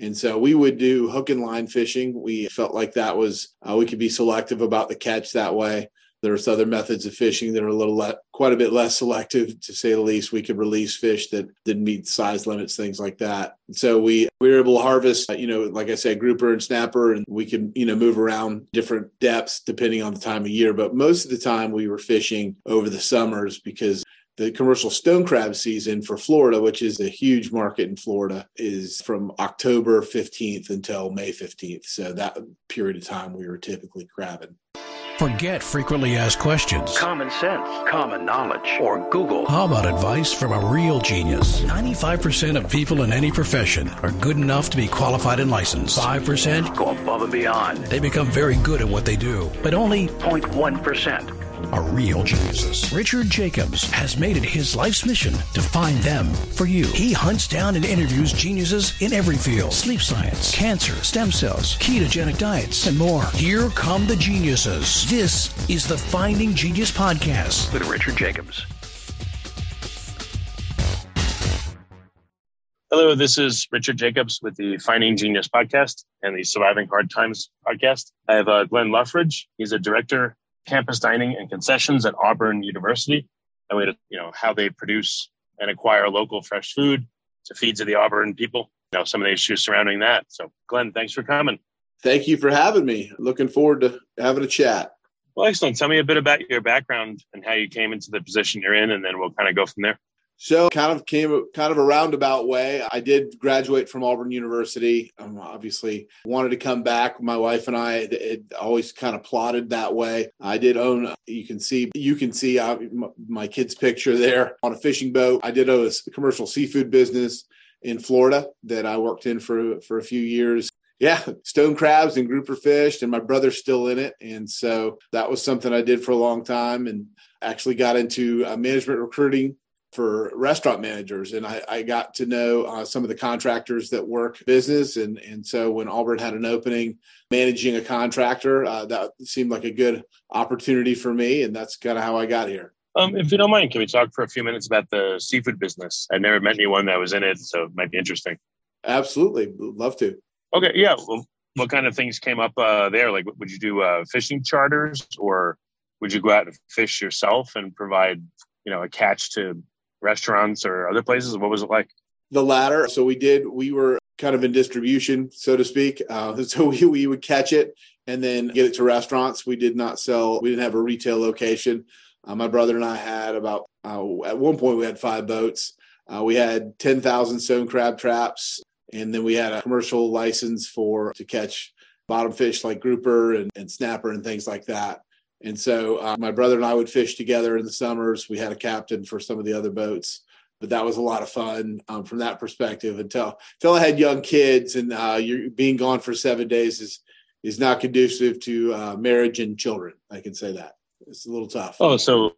And so we would do hook and line fishing. We felt like that was, uh, we could be selective about the catch that way. There's other methods of fishing that are a little le- quite a bit less selective, to say the least. We could release fish that didn't meet size limits, things like that. So we we were able to harvest, you know, like I said, grouper and snapper, and we could you know move around different depths depending on the time of year. But most of the time we were fishing over the summers because the commercial stone crab season for Florida, which is a huge market in Florida, is from October 15th until May 15th. So that period of time we were typically crabbing. Forget frequently asked questions. Common sense, common knowledge, or Google. How about advice from a real genius? 95% of people in any profession are good enough to be qualified and licensed. 5% go above and beyond. They become very good at what they do, but only 0.1% are real geniuses. Richard Jacobs has made it his life's mission to find them for you. He hunts down and interviews geniuses in every field sleep science, cancer, stem cells, ketogenic diets, and more. Here come the geniuses. This is the Finding Genius Podcast with Richard Jacobs. Hello, this is Richard Jacobs with the Finding Genius podcast and the Surviving Hard Times podcast. I have uh, Glenn Loughridge. He's a director campus dining and concessions at Auburn University. And we had, you know, how they produce and acquire local fresh food to feed to the Auburn people. You know, some of the issues surrounding that. So, Glenn, thanks for coming. Thank you for having me. Looking forward to having a chat. Well, excellent. Tell me a bit about your background and how you came into the position you're in, and then we'll kind of go from there. So kind of came kind of a roundabout way. I did graduate from Auburn University. Um, obviously wanted to come back. My wife and I it always kind of plotted that way. I did own. You can see you can see uh, my kid's picture there on a fishing boat. I did own a commercial seafood business in Florida that I worked in for for a few years yeah, stone crabs and grouper fished, and my brother's still in it. And so that was something I did for a long time and actually got into uh, management recruiting for restaurant managers and I, I got to know uh, some of the contractors that work business and and so when Auburn had an opening managing a contractor uh, that seemed like a good opportunity for me and that's kind of how I got here. Um, if you don't mind, can we talk for a few minutes about the seafood business? I never met anyone that was in it, so it might be interesting. Absolutely, love to. Okay, yeah. Well, what kind of things came up uh, there? Like, would you do uh, fishing charters, or would you go out and fish yourself and provide, you know, a catch to restaurants or other places? What was it like? The latter. So we did, we were kind of in distribution, so to speak. Uh, so we, we would catch it and then get it to restaurants. We did not sell, we didn't have a retail location. Uh, my brother and I had about, uh, at one point, we had five boats. Uh, we had 10,000 stone crab traps. And then we had a commercial license for to catch bottom fish like grouper and, and snapper and things like that. And so uh, my brother and I would fish together in the summers. We had a captain for some of the other boats, but that was a lot of fun um, from that perspective. Until until I had young kids, and uh, you're being gone for seven days is is not conducive to uh, marriage and children. I can say that it's a little tough. Oh, so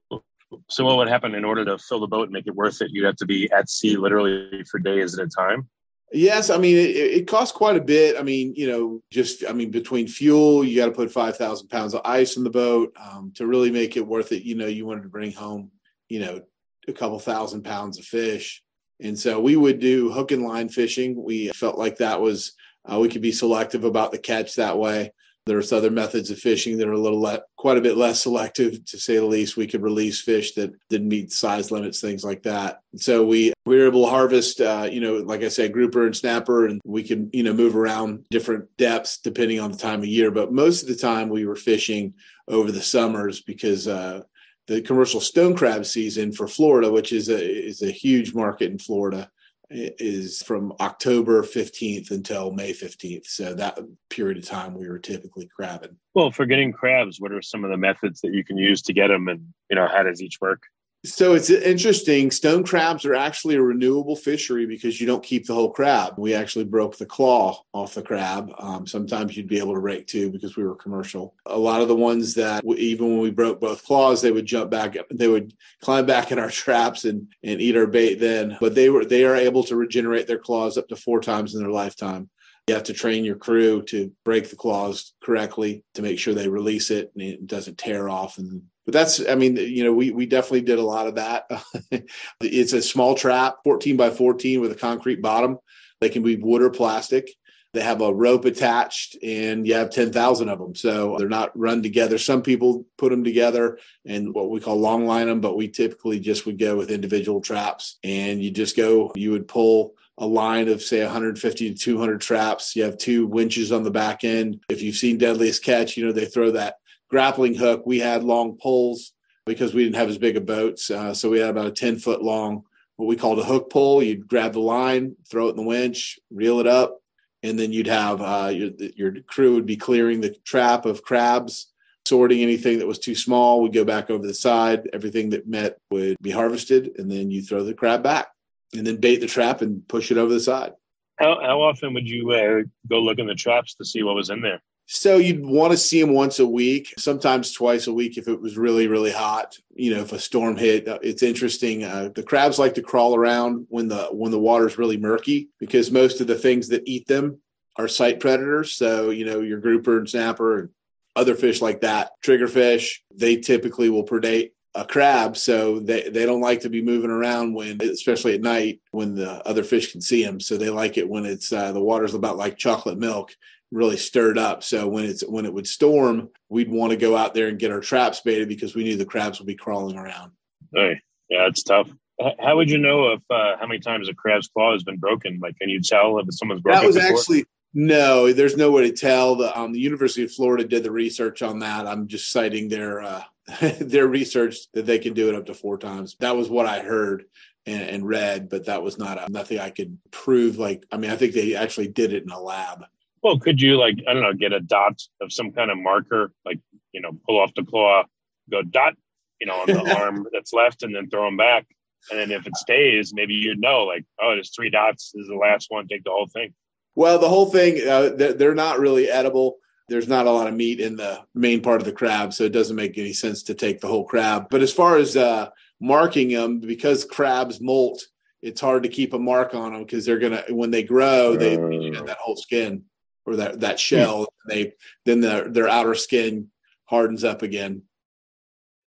so what would happen in order to fill the boat and make it worth it? You'd have to be at sea literally for days at a time. Yes, I mean it, it, costs quite a bit. I mean, you know, just I mean between fuel, you got to put five thousand pounds of ice in the boat um, to really make it worth it. You know, you wanted to bring home, you know, a couple thousand pounds of fish, and so we would do hook and line fishing. We felt like that was uh, we could be selective about the catch that way. There's other methods of fishing that are a little le- quite a bit less selective, to say the least. We could release fish that didn't meet size limits, things like that. So we we were able to harvest, uh, you know, like I said, grouper and snapper, and we can you know move around different depths depending on the time of year. But most of the time we were fishing over the summers because uh, the commercial stone crab season for Florida, which is a is a huge market in Florida, is from October 15th until May 15th. So that period of time we were typically crabbing. Well, for getting crabs, what are some of the methods that you can use to get them and, you know, how does each work? So it's interesting. Stone crabs are actually a renewable fishery because you don't keep the whole crab. We actually broke the claw off the crab. Um, sometimes you'd be able to rake two because we were commercial. A lot of the ones that even when we broke both claws, they would jump back. They would climb back in our traps and and eat our bait then. But they were they are able to regenerate their claws up to four times in their lifetime. You have to train your crew to break the claws correctly to make sure they release it and it doesn't tear off and but that's i mean you know we we definitely did a lot of that it's a small trap 14 by 14 with a concrete bottom they can be wood or plastic they have a rope attached and you have 10,000 of them. So they're not run together. Some people put them together and what we call long line them, but we typically just would go with individual traps and you just go, you would pull a line of say 150 to 200 traps. You have two winches on the back end. If you've seen Deadliest Catch, you know, they throw that grappling hook. We had long poles because we didn't have as big of boats. Uh, so we had about a 10 foot long, what we called a hook pole. You'd grab the line, throw it in the winch, reel it up, and then you'd have uh, your, your crew would be clearing the trap of crabs, sorting anything that was too small. We'd go back over the side. Everything that met would be harvested, and then you throw the crab back, and then bait the trap and push it over the side. How, how often would you uh, go look in the traps to see what was in there? So you'd want to see them once a week, sometimes twice a week if it was really, really hot. You know, if a storm hit, uh, it's interesting. Uh, the crabs like to crawl around when the when the water's really murky because most of the things that eat them are sight predators. So you know, your grouper and snapper and other fish like that, triggerfish, they typically will predate a crab so they, they don't like to be moving around when especially at night when the other fish can see them so they like it when it's uh, the water's about like chocolate milk really stirred up. So when it's when it would storm, we'd want to go out there and get our traps baited because we knew the crabs would be crawling around. Hey, yeah, it's tough. How would you know if uh, how many times a crab's claw has been broken? Like, can you tell if someone's broken? That was before? actually no. There's no way to tell. The, um, the University of Florida did the research on that. I'm just citing their uh, their research that they can do it up to four times. That was what I heard and, and read, but that was not a, nothing I could prove. Like, I mean, I think they actually did it in a lab. Well, could you like I don't know, get a dot of some kind of marker, like you know, pull off the claw, go dot, you know, on the arm that's left, and then throw them back. And then if it stays, maybe you'd know, like, oh, there's three dots. This is the last one. Take the whole thing. Well, the whole thing, uh, they're, not really edible. There's not a lot of meat in the main part of the crab, so it doesn't make any sense to take the whole crab. But as far as uh, marking them, because crabs molt, it's hard to keep a mark on them because they're gonna when they grow, they know, that whole skin or that that shell. Hmm. They then their their outer skin hardens up again.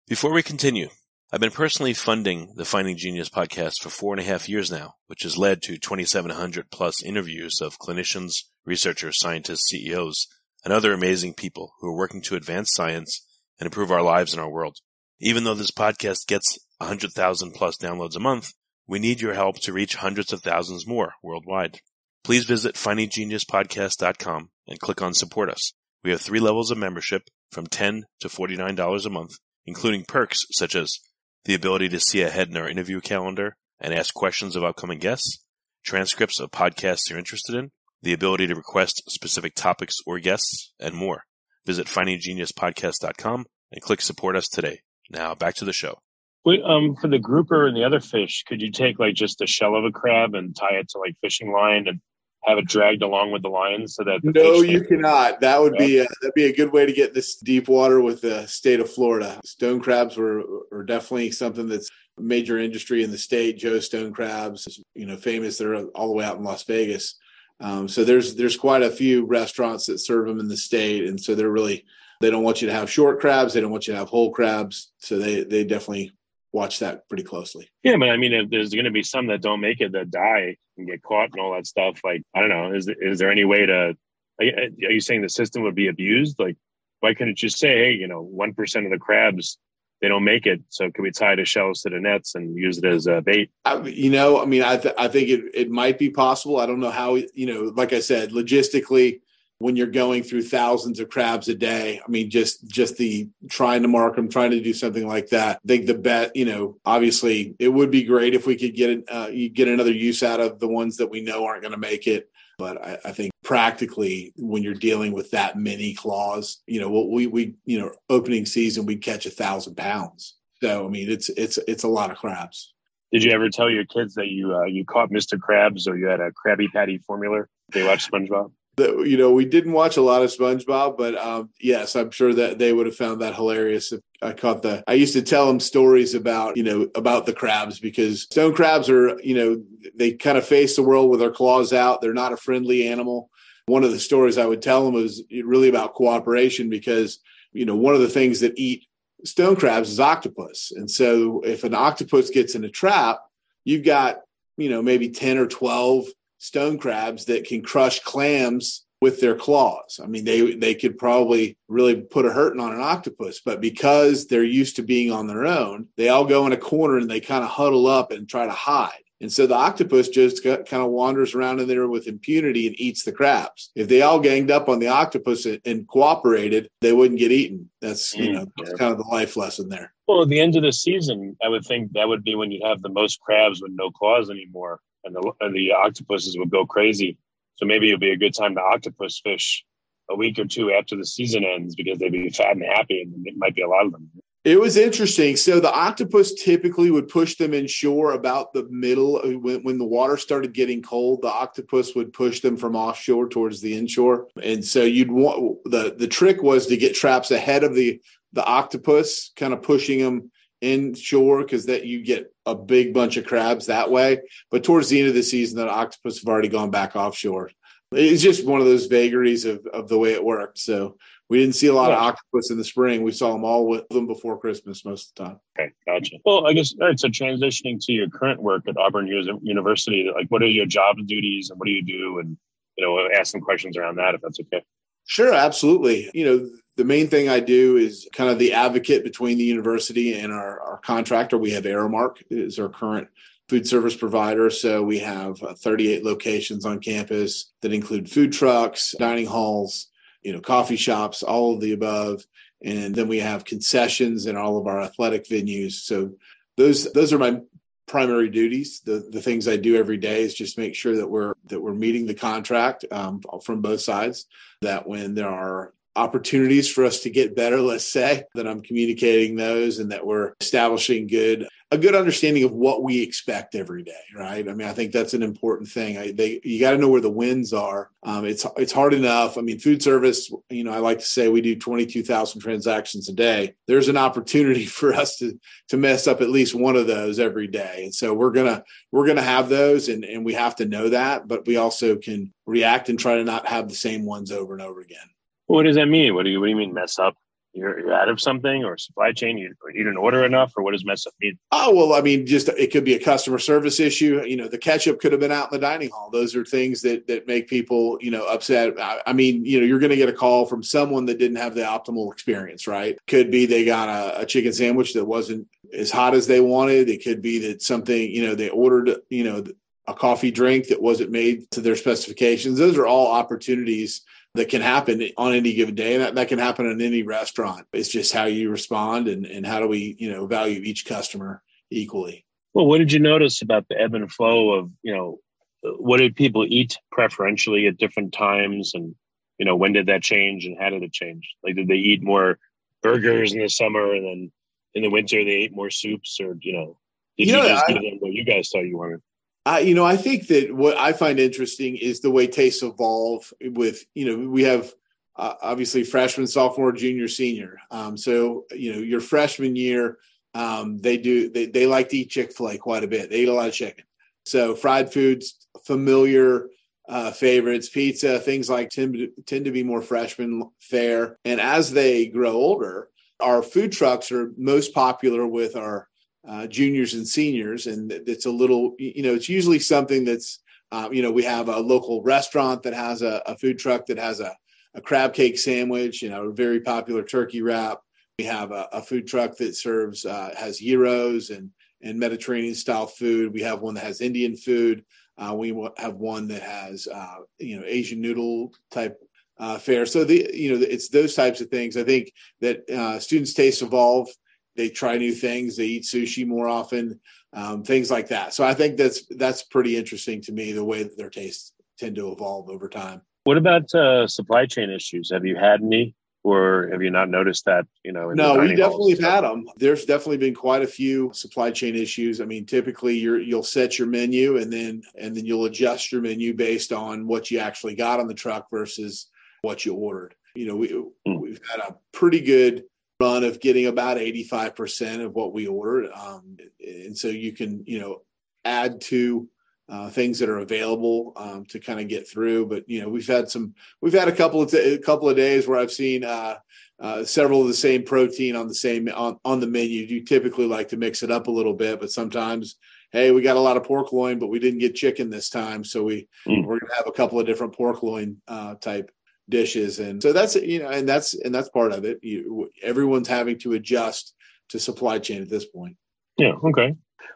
Before we continue, I've been personally funding the Finding Genius podcast for four and a half years now, which has led to 2,700 plus interviews of clinicians, researchers, scientists, CEOs, and other amazing people who are working to advance science and improve our lives and our world. Even though this podcast gets 100,000 plus downloads a month, we need your help to reach hundreds of thousands more worldwide. Please visit findinggeniuspodcast.com and click on support us. We have three levels of membership from 10 to $49 a month, including perks such as the ability to see ahead in our interview calendar and ask questions of upcoming guests, transcripts of podcasts you're interested in, the ability to request specific topics or guests, and more. Visit findinggeniuspodcast.com and click support us today. Now back to the show. Wait, um, for the grouper and the other fish, could you take like just the shell of a crab and tie it to like fishing line and have it dragged along with the line so that no you can... cannot. That would yeah. be a, that'd be a good way to get this deep water with the state of florida. Stone crabs were, are definitely something that's a major industry in the state. Joe stone crabs you know famous. They're all the way out in las vegas. Um, so there's there's quite a few restaurants that serve them in the state. And so they're really they don't want you to have short crabs. They don't want you to have whole crabs. So they they definitely watch that pretty closely. Yeah, but I mean, if there's going to be some that don't make it that die and get caught and all that stuff, like I don't know, is is there any way to? Are you saying the system would be abused? Like, why couldn't you say, hey, you know, one percent of the crabs they don't make it, so can we tie the shells to the nets and use it as a bait? I, you know, I mean, I th- I think it it might be possible. I don't know how. You know, like I said, logistically when you're going through thousands of crabs a day. I mean, just just the trying to mark them, trying to do something like that. I think the bet, you know, obviously it would be great if we could get uh, get another use out of the ones that we know aren't going to make it. But I, I, think practically, when you're dealing with that many claws, you know, we we you know, opening season we'd catch a thousand pounds. So I mean, it's it's it's a lot of crabs. Did you ever tell your kids that you uh, you caught Mr. Krabs or you had a Krabby Patty formula? They watch SpongeBob that you know we didn't watch a lot of SpongeBob, but um, yes, I'm sure that they would have found that hilarious if I caught the. I used to tell them stories about you know about the crabs because stone crabs are you know they kind of face the world with their claws out. They're not a friendly animal. One of the stories I would tell them was really about cooperation because you know one of the things that eat stone crabs is octopus, and so if an octopus gets in a trap, you've got you know maybe ten or twelve stone crabs that can crush clams with their claws. I mean, they they could probably really put a hurting on an octopus, but because they're used to being on their own, they all go in a corner and they kind of huddle up and try to hide. And so the octopus just got, kind of wanders around in there with impunity and eats the crabs. If they all ganged up on the octopus and, cooperated, they wouldn't get eaten. That's you know that's mm-hmm. kind of the life lesson there. Well, at the end of the season, I would think that would be when you'd have the most crabs with no claws anymore, and the and the octopuses would go crazy. So maybe it'll be a good time to octopus fish a week or two after the season ends because they'd be fat and happy, and it might be a lot of them. It was interesting. So the octopus typically would push them inshore about the middle uh, when, when the water started getting cold. The octopus would push them from offshore towards the inshore, and so you'd want the the trick was to get traps ahead of the the octopus, kind of pushing them inshore because that you get a big bunch of crabs that way. But towards the end of the season, that octopus have already gone back offshore. It's just one of those vagaries of, of the way it worked. So we didn't see a lot yeah. of octopus in the spring. We saw them all with them before Christmas most of the time. Okay, gotcha. Well, I guess all right. So transitioning to your current work at Auburn University, like what are your job duties and what do you do? And you know, ask some questions around that if that's okay. Sure, absolutely. You know, the main thing I do is kind of the advocate between the university and our, our contractor. We have Aramark is our current food service provider. So we have uh, 38 locations on campus that include food trucks, dining halls, you know, coffee shops, all of the above. And then we have concessions in all of our athletic venues. So those those are my primary duties. The the things I do every day is just make sure that we're that we're meeting the contract um, from both sides. That when there are opportunities for us to get better, let's say, that I'm communicating those and that we're establishing good a good understanding of what we expect every day, right? I mean, I think that's an important thing. I, they, you got to know where the wins are. Um, it's it's hard enough. I mean, food service. You know, I like to say we do twenty two thousand transactions a day. There's an opportunity for us to to mess up at least one of those every day, and so we're gonna we're gonna have those, and and we have to know that, but we also can react and try to not have the same ones over and over again. What does that mean? What do you what do you mean mess up? You're, you're out of something or supply chain, you, you didn't order enough, or what does mess up mean? Oh well, I mean, just it could be a customer service issue. You know, the ketchup could have been out in the dining hall. Those are things that that make people you know upset. I, I mean, you know, you're going to get a call from someone that didn't have the optimal experience, right? Could be they got a, a chicken sandwich that wasn't as hot as they wanted. It could be that something you know they ordered you know a coffee drink that wasn't made to their specifications. Those are all opportunities that can happen on any given day. And that, that can happen in any restaurant. It's just how you respond and, and how do we, you know, value each customer equally. Well, what did you notice about the ebb and flow of, you know, what did people eat preferentially at different times? And, you know, when did that change and how did it change? Like, did they eat more burgers in the summer and then in the winter they ate more soups or, you know, did you, you know, just I, give them what you guys thought you wanted? Uh, you know, I think that what I find interesting is the way tastes evolve. With you know, we have uh, obviously freshman, sophomore, junior, senior. Um, so you know, your freshman year, um, they do they, they like to eat Chick Fil A quite a bit. They eat a lot of chicken. So fried foods, familiar uh, favorites, pizza, things like tend tend to be more freshman fare. And as they grow older, our food trucks are most popular with our uh, juniors and seniors, and it's a little, you know, it's usually something that's, um, you know, we have a local restaurant that has a, a food truck that has a, a, crab cake sandwich, you know, a very popular turkey wrap. We have a, a food truck that serves uh, has gyros and and Mediterranean style food. We have one that has Indian food. Uh, we have one that has uh, you know Asian noodle type uh, fare. So the you know it's those types of things. I think that uh, students' tastes evolve they try new things. They eat sushi more often, um, things like that. So I think that's that's pretty interesting to me the way that their tastes tend to evolve over time. What about uh, supply chain issues? Have you had any, or have you not noticed that? You know, no, we definitely have had them. There's definitely been quite a few supply chain issues. I mean, typically you're you'll set your menu and then and then you'll adjust your menu based on what you actually got on the truck versus what you ordered. You know, we mm. we've had a pretty good run of getting about 85% of what we ordered. Um, and so you can, you know, add to uh, things that are available um, to kind of get through. But, you know, we've had some, we've had a couple of, t- a couple of days where I've seen uh, uh, several of the same protein on the same, on, on the menu. You typically like to mix it up a little bit, but sometimes hey, we got a lot of pork loin, but we didn't get chicken this time, so we Mm. we're gonna have a couple of different pork loin uh, type dishes, and so that's you know, and that's and that's part of it. You, everyone's having to adjust to supply chain at this point. Yeah. Okay.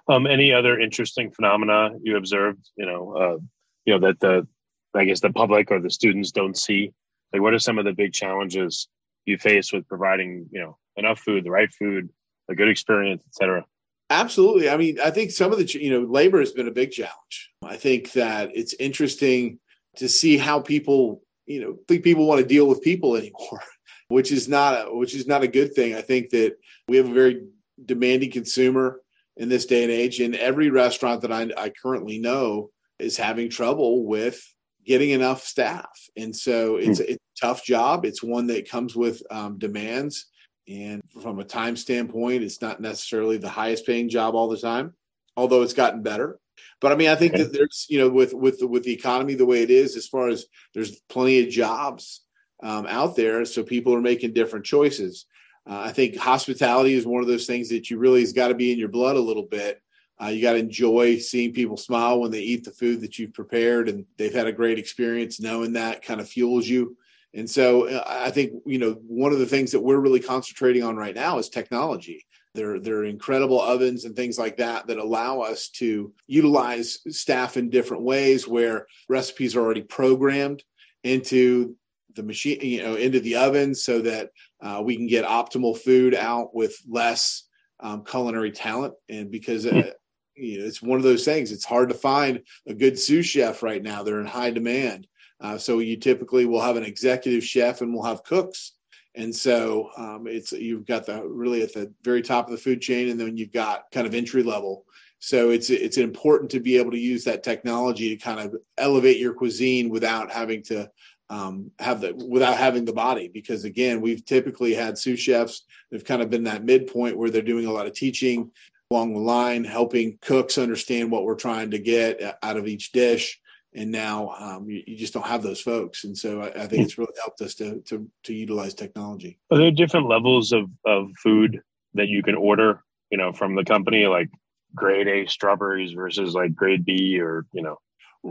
Um, any other interesting phenomena you observed? You know, uh, you know that the, I guess the public or the students don't see. Like, what are some of the big challenges you face with providing, you know, enough food, the right food, a good experience, et cetera? Absolutely. I mean, I think some of the, you know, labor has been a big challenge. I think that it's interesting to see how people, you know, think people want to deal with people anymore, which is not, a, which is not a good thing. I think that we have a very demanding consumer in this day and age, and every restaurant that I, I currently know is having trouble with getting enough staff. And so it's, it's a tough job. It's one that comes with um, demands. And from a time standpoint, it's not necessarily the highest paying job all the time, although it's gotten better. But I mean, I think that there's, you know, with with the, with the economy the way it is, as far as there's plenty of jobs um, out there, so people are making different choices. Uh, I think hospitality is one of those things that you really has got to be in your blood a little bit. Uh, you got to enjoy seeing people smile when they eat the food that you've prepared, and they've had a great experience. Knowing that kind of fuels you. And so uh, I think you know one of the things that we're really concentrating on right now is technology. There are incredible ovens and things like that that allow us to utilize staff in different ways where recipes are already programmed into the machine, you know, into the oven so that uh, we can get optimal food out with less um, culinary talent. And because uh, you know, it's one of those things, it's hard to find a good sous chef right now. They're in high demand. Uh, so you typically will have an executive chef and we'll have cooks. And so um, it's you've got the really at the very top of the food chain, and then you've got kind of entry level. So it's it's important to be able to use that technology to kind of elevate your cuisine without having to um, have the without having the body. Because again, we've typically had sous chefs they've kind of been that midpoint where they're doing a lot of teaching along the line, helping cooks understand what we're trying to get out of each dish and now um, you, you, just don't have those folks. And so I, I think it's really helped us to, to to utilize technology. Are there different levels of of food that you can order, you know, from the company, like grade A strawberries versus like grade B, or you know?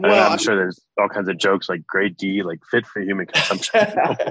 Well, I'm sure there's all kinds of jokes like grade D, like fit for human consumption.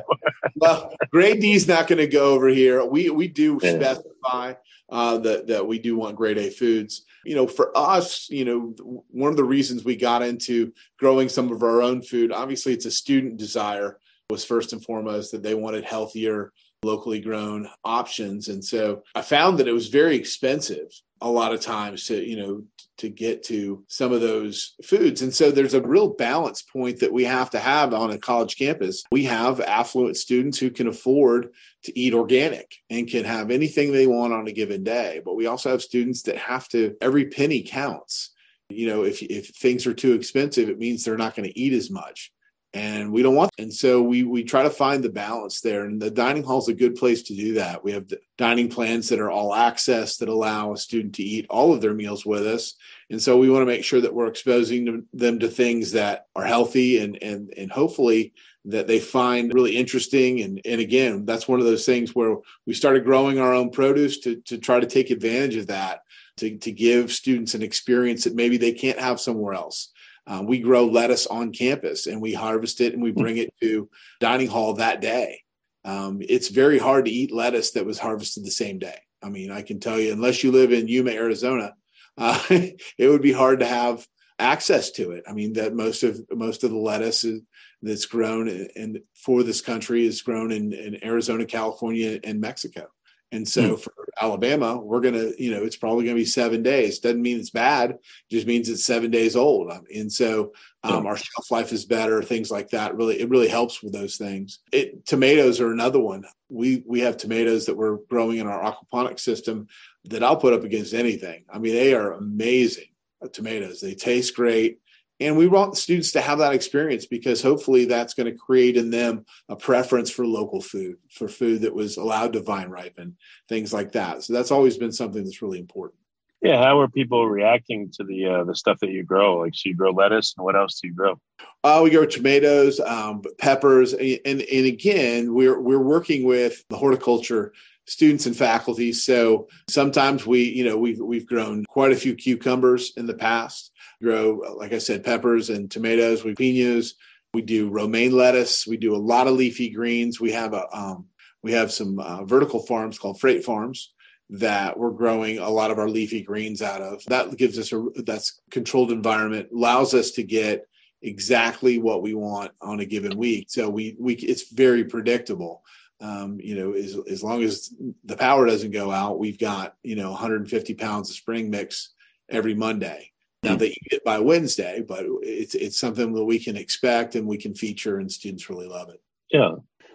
well, grade D is not going to go over here. We we do yeah. specify uh, that that we do want grade A foods. You know, for us, you know, one of the reasons we got into growing some of our own food, obviously, it's a student desire. Was first and foremost that they wanted healthier, locally grown options, and so I found that it was very expensive a lot of times to you know to get to some of those foods. And so there's a real balance point that we have to have on a college campus. We have affluent students who can afford to eat organic and can have anything they want on a given day. But we also have students that have to, every penny counts. You know, if, if things are too expensive, it means they're not going to eat as much. And we don't want, and so we we try to find the balance there. And the dining hall is a good place to do that. We have dining plans that are all access that allow a student to eat all of their meals with us. And so we want to make sure that we're exposing them to things that are healthy and and and hopefully that they find really interesting. And and again, that's one of those things where we started growing our own produce to to try to take advantage of that, to to give students an experience that maybe they can't have somewhere else. Uh, we grow lettuce on campus and we harvest it and we bring it to dining hall that day. Um, it's very hard to eat lettuce that was harvested the same day. I mean, I can tell you, unless you live in Yuma, Arizona, uh, it would be hard to have access to it. I mean, that most of most of the lettuce is, that's grown and for this country is grown in, in Arizona, California, and Mexico. And so for Alabama, we're going to, you know, it's probably going to be seven days. Doesn't mean it's bad, just means it's seven days old. And so um, our shelf life is better, things like that. Really, it really helps with those things. It, tomatoes are another one. We we have tomatoes that we're growing in our aquaponic system that I'll put up against anything. I mean, they are amazing tomatoes. They taste great. And we want students to have that experience because hopefully that's going to create in them a preference for local food, for food that was allowed to vine ripen, things like that. So that's always been something that's really important. Yeah, how are people reacting to the uh, the stuff that you grow? Like, so you grow lettuce, and what else do you grow? Uh, we grow tomatoes, um, peppers, and and again, we're we're working with the horticulture students and faculty. So sometimes we, you know, we've we've grown quite a few cucumbers in the past. Grow, like I said, peppers and tomatoes. We pinos. We do romaine lettuce. We do a lot of leafy greens. We have a um, we have some uh, vertical farms called freight farms that we're growing a lot of our leafy greens out of. That gives us a that's controlled environment, allows us to get exactly what we want on a given week. So we we it's very predictable. Um, you know, as as long as the power doesn't go out, we've got you know 150 pounds of spring mix every Monday. Now they eat it by Wednesday, but it's it's something that we can expect and we can feature, and students really love it. Yeah.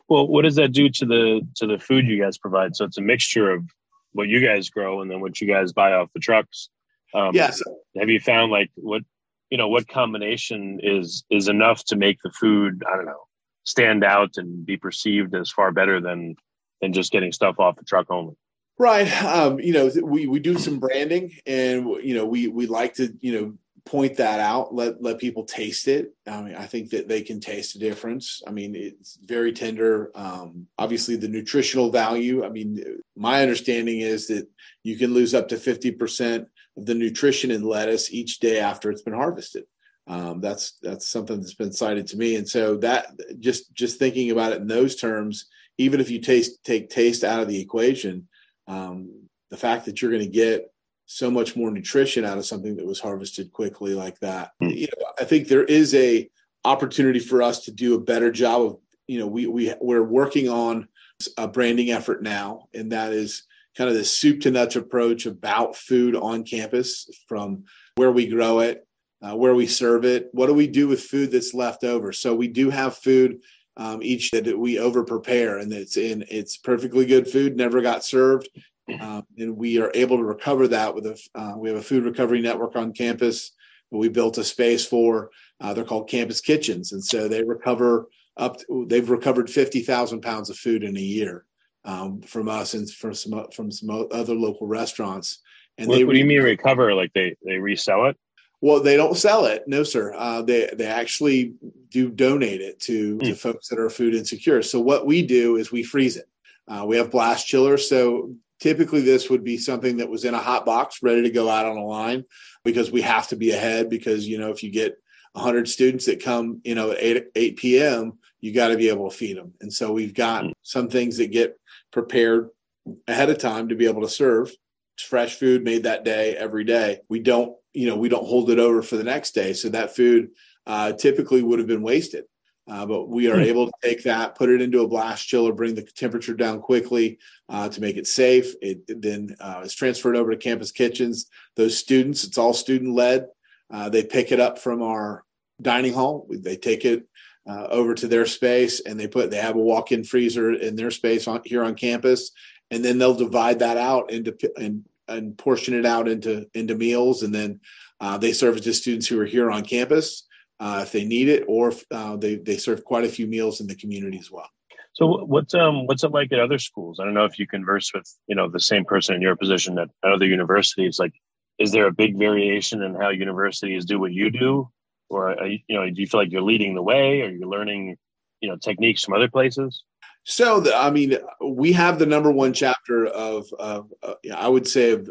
Well, what does that do to the to the food you guys provide? So it's a mixture of what you guys grow and then what you guys buy off the trucks. Um, yes. Have you found like what you know what combination is is enough to make the food I don't know stand out and be perceived as far better than than just getting stuff off the truck only. Right. Um, you know, we, we do some branding and, you know, we, we like to, you know, point that out, let, let people taste it. I mean, I think that they can taste the difference. I mean, it's very tender. Um, obviously the nutritional value. I mean, my understanding is that you can lose up to 50% of the nutrition in lettuce each day after it's been harvested. Um, that's, that's something that's been cited to me. And so that just, just thinking about it in those terms, even if you taste, take taste out of the equation, um, the fact that you're going to get so much more nutrition out of something that was harvested quickly like that. Mm. You know, I think there is a opportunity for us to do a better job of, you know, we we we're working on a branding effort now, and that is kind of the soup to nuts approach about food on campus from where we grow it, uh, where we serve it, what do we do with food that's left over. So we do have food um, each that we over prepare and it's in it's perfectly good food never got served. Um, and we are able to recover that with a uh, we have a food recovery network on campus we built a space for. Uh, they're called campus kitchens and so they recover up to, they've recovered 50,000 pounds of food in a year um, from us and from some from some other local restaurants. And what, they what do you mean recover? Like they they resell it well, they don't sell it. No, sir. Uh, they they actually do donate it to, mm. to folks that are food insecure. So what we do is we freeze it. Uh, we have blast chillers. So typically this would be something that was in a hot box, ready to go out on a line, because we have to be ahead. Because you know if you get 100 students that come, you know, at 8, 8 p.m., you got to be able to feed them. And so we've got mm. some things that get prepared ahead of time to be able to serve fresh food made that day every day. We don't you know we don't hold it over for the next day. So that food uh, typically would have been wasted. Uh, but we are mm. able to take that put it into a blast chiller bring the temperature down quickly uh, to make it safe. It, it then uh, is transferred over to campus kitchens. Those students it's all student led uh, they pick it up from our dining hall. They take it uh, over to their space and they put they have a walk-in freezer in their space on, here on campus. And then they'll divide that out into and and portion it out into into meals, and then uh, they serve it to students who are here on campus uh, if they need it, or uh, they they serve quite a few meals in the community as well. So what's um what's it like at other schools? I don't know if you converse with you know the same person in your position at, other universities. Like, is there a big variation in how universities do what you do, or you, you know do you feel like you're leading the way, or you're learning you know techniques from other places? So, the, I mean, we have the number one chapter of, of uh, I would say, of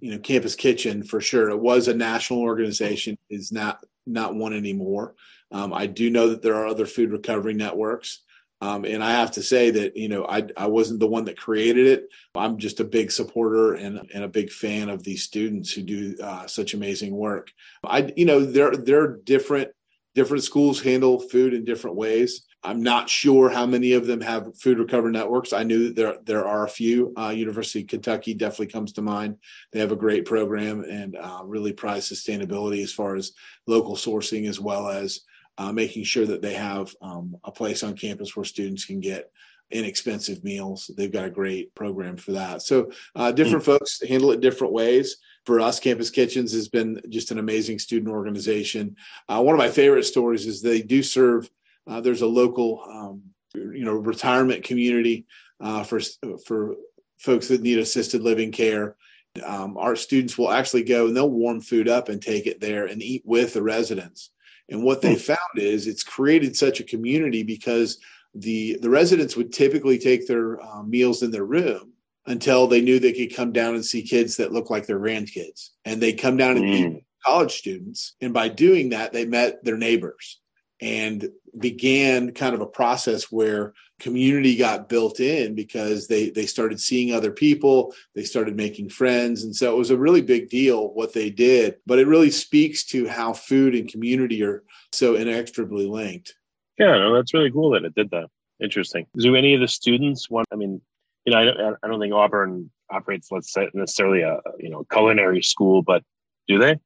you know, Campus Kitchen for sure. It was a national organization, is not not one anymore. Um, I do know that there are other food recovery networks. Um, and I have to say that you know I I wasn't the one that created it. I'm just a big supporter and and a big fan of these students who do uh, such amazing work. I you know there there are different different schools handle food in different ways. I'm not sure how many of them have food recovery networks. I knew that there there are a few. Uh, University of Kentucky definitely comes to mind. They have a great program and uh, really prize sustainability as far as local sourcing as well as uh, making sure that they have um, a place on campus where students can get inexpensive meals. They've got a great program for that. So uh, different mm-hmm. folks handle it different ways. For us, Campus Kitchens has been just an amazing student organization. Uh, one of my favorite stories is they do serve uh, there's a local, um, you know, retirement community uh, for for folks that need assisted living care. Um, our students will actually go and they'll warm food up and take it there and eat with the residents. And what they hmm. found is it's created such a community because the the residents would typically take their uh, meals in their room until they knew they could come down and see kids that look like their grandkids. And they come down and Mm. meet college students. And by doing that, they met their neighbors and began kind of a process where community got built in because they they started seeing other people they started making friends and so it was a really big deal what they did but it really speaks to how food and community are so inextricably linked Yeah, no, that's really cool that it did that. Interesting. Do any of the students want? I mean, you know, I don't, I don't think Auburn operates, let's say, necessarily a you know culinary school, but do they?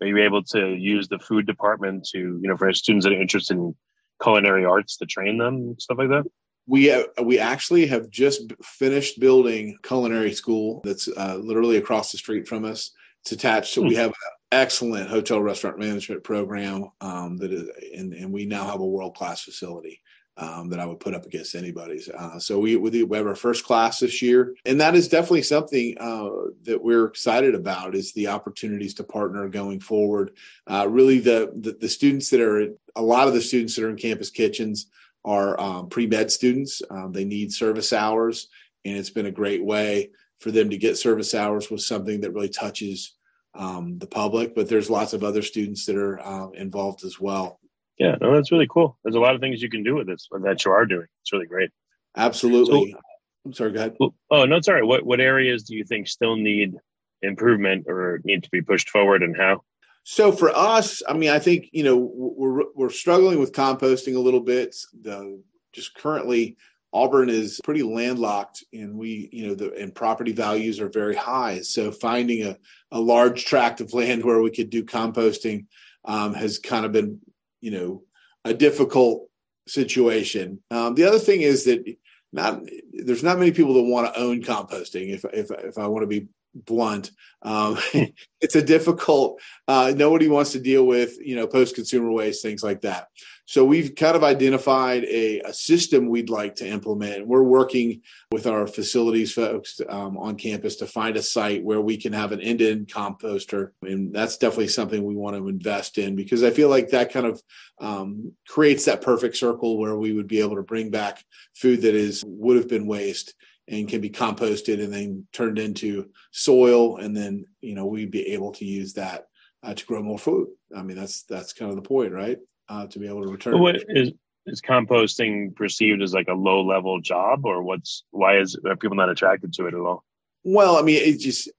Are you able to use the food department to you know for students that are interested in culinary arts to train them stuff like that? we uh, we actually have just finished building culinary school that's uh, literally across the street from us. It's attached so we have an excellent hotel restaurant management program um, that is and, and we now have a world-class facility um, that I would put up against anybody's. Uh, so we, we have our first class this year, and that is definitely something uh, that we're excited about. Is the opportunities to partner going forward. Uh, really, the, the the students that are a lot of the students that are in campus kitchens are um, pre med students. Um, they need service hours, and it's been a great way for them to get service hours with something that really touches um, the public. But there's lots of other students that are uh, involved as well. Yeah, no, that's really cool. There's a lot of things you can do with this that you are doing. It's really great. Absolutely. So- I'm sorry. Go ahead. Oh no, sorry. What what areas do you think still need improvement or need to be pushed forward, and how? So for us, I mean, I think you know we're we're struggling with composting a little bit. The just currently, Auburn is pretty landlocked, and we you know the and property values are very high. So finding a a large tract of land where we could do composting um, has kind of been you know a difficult situation. Um, the other thing is that not there's not many people that want to own composting. If if if I want to be blunt, um, it's a difficult. Uh, nobody wants to deal with you know post consumer waste things like that. So we've kind of identified a, a system we'd like to implement. We're working with our facilities folks um, on campus to find a site where we can have an end-to-end composter, and that's definitely something we want to invest in because I feel like that kind of um, creates that perfect circle where we would be able to bring back food that is would have been waste and can be composted and then turned into soil. And then you know we'd be able to use that uh, to grow more food. I mean that's that's kind of the point right? Uh, to be able to return. What is is composting perceived as like a low level job, or what's why is are people not attracted to it at all? well i mean it's just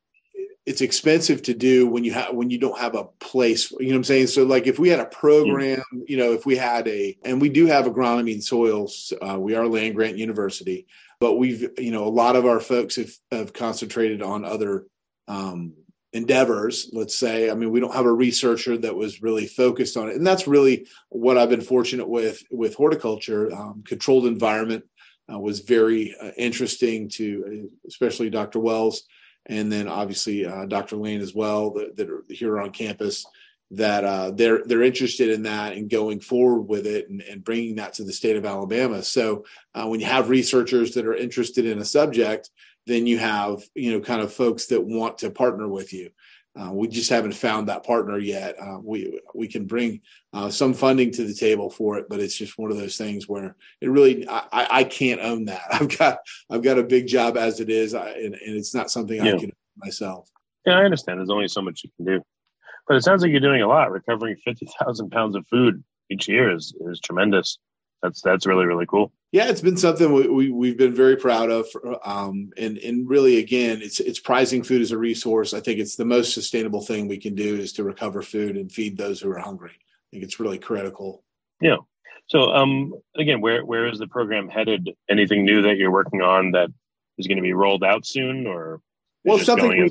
it's expensive to do when you have when you don't have a place you know what i'm saying? So like if we had a program you know if we had a and we do have agronomy and soils uh, we are land grant university but we've you know a lot of our folks have, have concentrated on other um, endeavors let's say. I mean we don't have a researcher that was really focused on it and that's really what i've been fortunate with with horticulture. Um, controlled environment uh, was very uh, interesting to especially dr wells and then obviously uh, dr lane as well that, that are here on campus that uh, they're they're interested in that and going forward with it and, and bringing that to the state of Alabama. So uh, when you have researchers that are interested in a subject, then you have you know kind of folks that want to partner with you. Uh, we just haven't found that partner yet. Uh, we we can bring uh, some funding to the table for it, but it's just one of those things where it really I, I can't own that. I've got I've got a big job as it is, I, and, and it's not something I can own myself. Yeah, I understand. There's only so much you can do, but it sounds like you're doing a lot. Recovering fifty thousand pounds of food each year is is tremendous. That's that's really really cool. Yeah, it's been something we, we we've been very proud of, um, and and really again, it's it's prizing food as a resource. I think it's the most sustainable thing we can do is to recover food and feed those who are hungry. I think it's really critical. Yeah. So um again, where where is the program headed? Anything new that you're working on that is going to be rolled out soon, or Well, something going we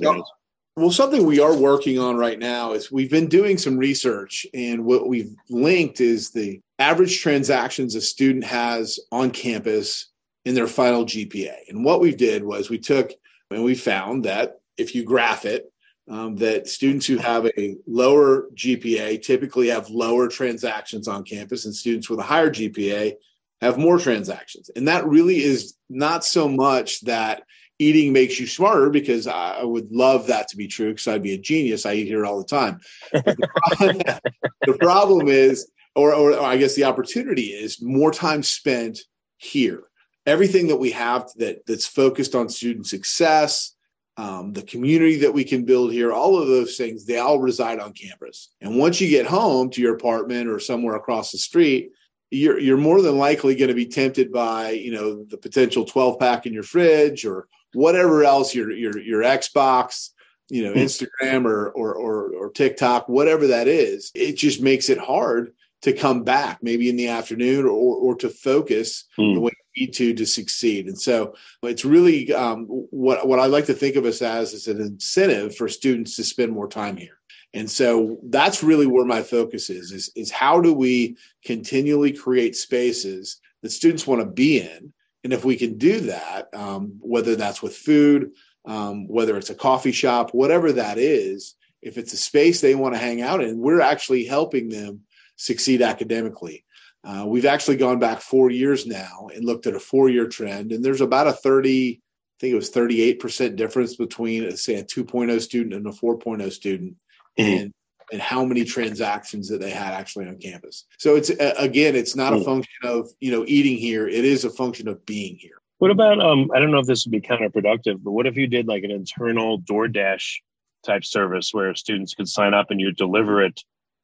well, something we are working on right now is we've been doing some research, and what we've linked is the average transactions a student has on campus in their final GPA. And what we did was we took and we found that if you graph it, um, that students who have a lower GPA typically have lower transactions on campus, and students with a higher GPA have more transactions. And that really is not so much that eating makes you smarter, because I would love that to be true, because I'd be a genius. I eat here all the time. The, problem, is, or, or I guess the opportunity is more time spent here. everything that we have that that's focused on student success, um, the community that we can build here, all of those things, they all reside on campus. And once you get home to your apartment or somewhere across the street, you're you're more than likely going to be tempted by you know the potential 12 pack in your fridge or whatever else your your your Xbox, you know, hmm. Instagram or or or, or TikTok, whatever that is. It just makes it hard to come back maybe in the afternoon or, or to focus mm. the way you need to to succeed. And so it's really um, what, what I like to think of us as is an incentive for students to spend more time here. And so that's really where my focus is, is, is how do we continually create spaces that students want to be in? And if we can do that, um, whether that's with food, um, whether it's a coffee shop, whatever that is, if it's a space they want to hang out in, we're actually helping them succeed academically. Uh, we've actually gone back four years now and looked at a four year trend, and there's about a 30, I think it was 38% difference between, say, a 2.0 student and a 4.0 student. Mm-hmm. And and how many transactions that they had actually on campus. So it's again, it's not a mm. function of you know eating here; it is a function of being here. What about um? I don't know if this would be counterproductive, but what if you did like an internal DoorDash type service where students could sign up and you deliver it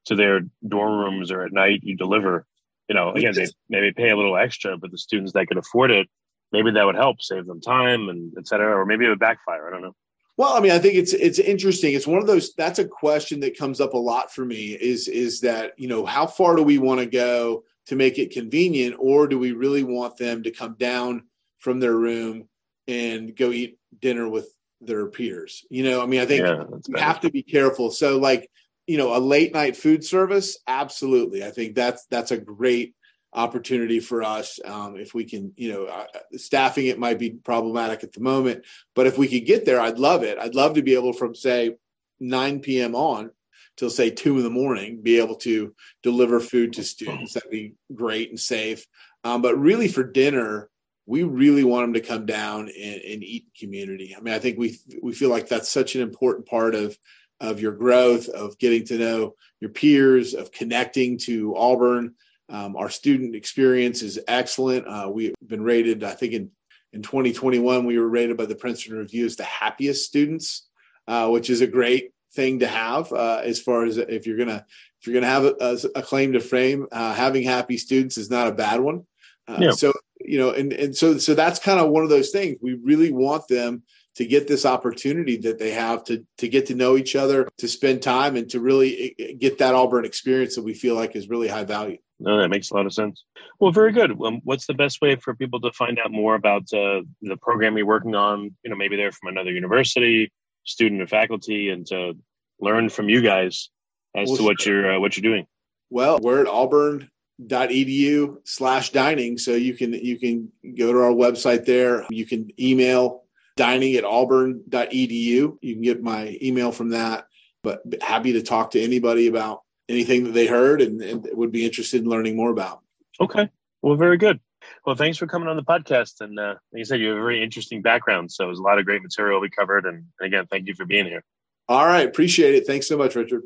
to their dorm rooms or at night you deliver. You know, again, they maybe pay a little extra, but the students that could afford it, maybe that would help save them time and et cetera, or maybe it would backfire. I don't know. Well, I mean, I think it's it's interesting. It's one of those. That's a question that comes up a lot for me. Is is that you know how far do we want to go to make it convenient, or do we really want them to come down from their room and go eat dinner with their peers? You know, I mean, I think yeah, you have to be careful. So, like, you know, a late night food service, absolutely. I think that's that's a great opportunity for us um, if we can you know uh, staffing it might be problematic at the moment but if we could get there i'd love it. I'd love to be able from say 9 p.m on till say 2 in the morning be able to deliver food to students. That'd be great and safe. Um, but really for dinner we really want them to come down and, and eat community. I mean i think we we feel like that's such an important part of of your growth, of getting to know your peers, of connecting to Auburn. Um, our student experience is excellent. Uh, we've been rated, I think, in in 2021, we were rated by the Princeton Review as the happiest students, uh, which is a great thing to have. Uh, as far as if you're gonna if you're gonna have a, a claim to fame, uh, having happy students is not a bad one. Uh, yeah. So you know, and and so so that's kind of one of those things. We really want them to get this opportunity that they have to to get to know each other, to spend time, and to really eh, eh, get that Auburn experience that we feel like is really high value. No, that makes a lot of sense. Well, very good. Um, what's the best way for people to find out more about uh, the program you're working on? You know, maybe they're from another university, student or faculty, and to learn from you guys as well, to what you're uh, what you're doing. Well, we're at auburn.edu slash dining. So you can you can go to our website there. You can email dining at auburn.edu. You can get my email from that, but happy to talk to anybody about anything that they heard and, and would be interested in learning more about. Okay. Well, very good. Well, thanks for coming on the podcast. And uh, like I said, you have a very interesting background. So there's a lot of great material we covered. And, and again, thank you for being here. All right. Appreciate it. Thanks so much, Richard.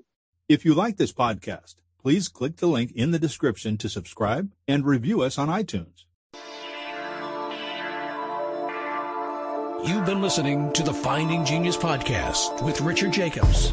If you like this podcast, please click the link in the description to subscribe and review us on iTunes. You've been listening to the Finding Genius podcast with Richard Jacobs.